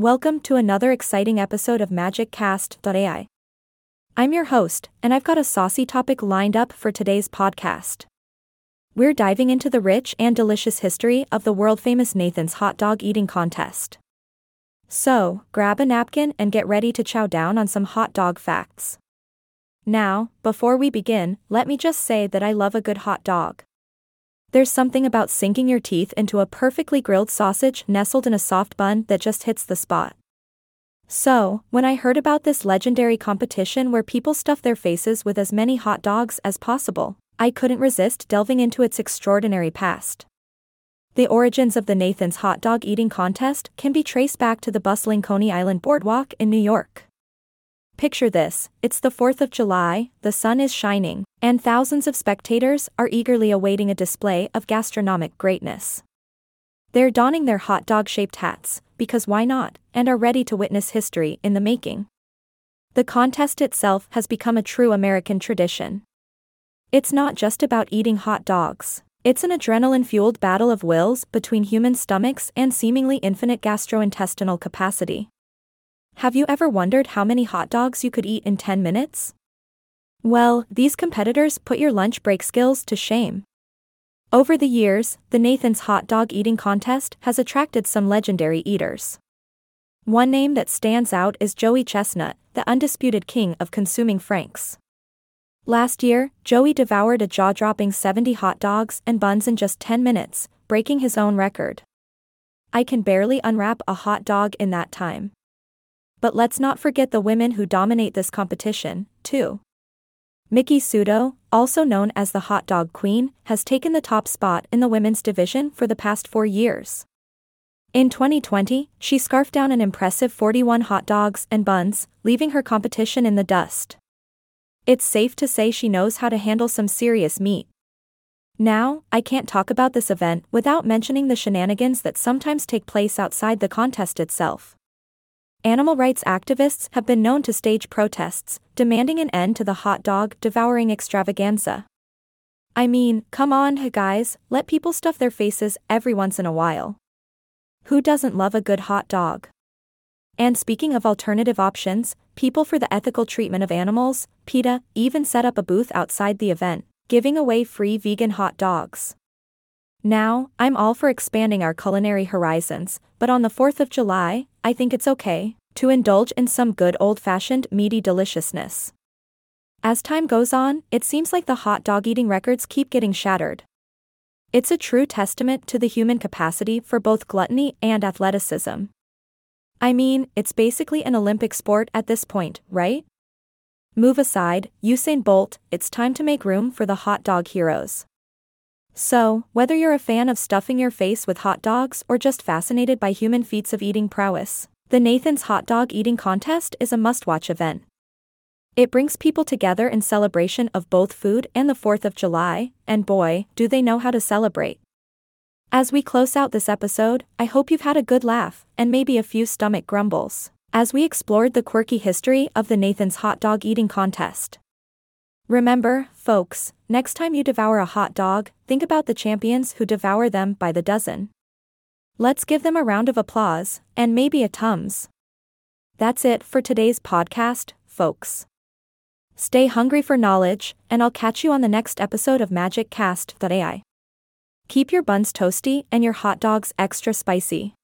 Welcome to another exciting episode of MagicCast.ai. I'm your host, and I've got a saucy topic lined up for today's podcast. We're diving into the rich and delicious history of the world famous Nathan's hot dog eating contest. So, grab a napkin and get ready to chow down on some hot dog facts. Now, before we begin, let me just say that I love a good hot dog. There's something about sinking your teeth into a perfectly grilled sausage nestled in a soft bun that just hits the spot. So, when I heard about this legendary competition where people stuff their faces with as many hot dogs as possible, I couldn't resist delving into its extraordinary past. The origins of the Nathan's hot dog eating contest can be traced back to the bustling Coney Island boardwalk in New York. Picture this it's the 4th of July, the sun is shining, and thousands of spectators are eagerly awaiting a display of gastronomic greatness. They're donning their hot dog shaped hats, because why not, and are ready to witness history in the making. The contest itself has become a true American tradition. It's not just about eating hot dogs. It's an adrenaline fueled battle of wills between human stomachs and seemingly infinite gastrointestinal capacity. Have you ever wondered how many hot dogs you could eat in 10 minutes? Well, these competitors put your lunch break skills to shame. Over the years, the Nathan's hot dog eating contest has attracted some legendary eaters. One name that stands out is Joey Chestnut, the undisputed king of consuming franks. Last year, Joey devoured a jaw dropping 70 hot dogs and buns in just 10 minutes, breaking his own record. I can barely unwrap a hot dog in that time. But let's not forget the women who dominate this competition, too. Miki Sudo, also known as the Hot Dog Queen, has taken the top spot in the women's division for the past four years. In 2020, she scarfed down an impressive 41 hot dogs and buns, leaving her competition in the dust. It's safe to say she knows how to handle some serious meat. Now, I can't talk about this event without mentioning the shenanigans that sometimes take place outside the contest itself. Animal rights activists have been known to stage protests, demanding an end to the hot dog devouring extravaganza. I mean, come on, guys, let people stuff their faces every once in a while. Who doesn't love a good hot dog? And speaking of alternative options, People for the Ethical Treatment of Animals, PETA, even set up a booth outside the event, giving away free vegan hot dogs. Now, I'm all for expanding our culinary horizons, but on the 4th of July, I think it's okay to indulge in some good old fashioned meaty deliciousness. As time goes on, it seems like the hot dog eating records keep getting shattered. It's a true testament to the human capacity for both gluttony and athleticism. I mean, it's basically an Olympic sport at this point, right? Move aside, Usain Bolt, it's time to make room for the hot dog heroes. So, whether you're a fan of stuffing your face with hot dogs or just fascinated by human feats of eating prowess, the Nathan's Hot Dog Eating Contest is a must watch event. It brings people together in celebration of both food and the 4th of July, and boy, do they know how to celebrate. As we close out this episode, I hope you've had a good laugh, and maybe a few stomach grumbles, as we explored the quirky history of the Nathan's Hot Dog Eating Contest. Remember, folks, next time you devour a hot dog, think about the champions who devour them by the dozen. Let's give them a round of applause, and maybe a Tums. That's it for today's podcast, folks. Stay hungry for knowledge, and I'll catch you on the next episode of MagicCast.ai. Keep your buns toasty and your hot dogs extra spicy.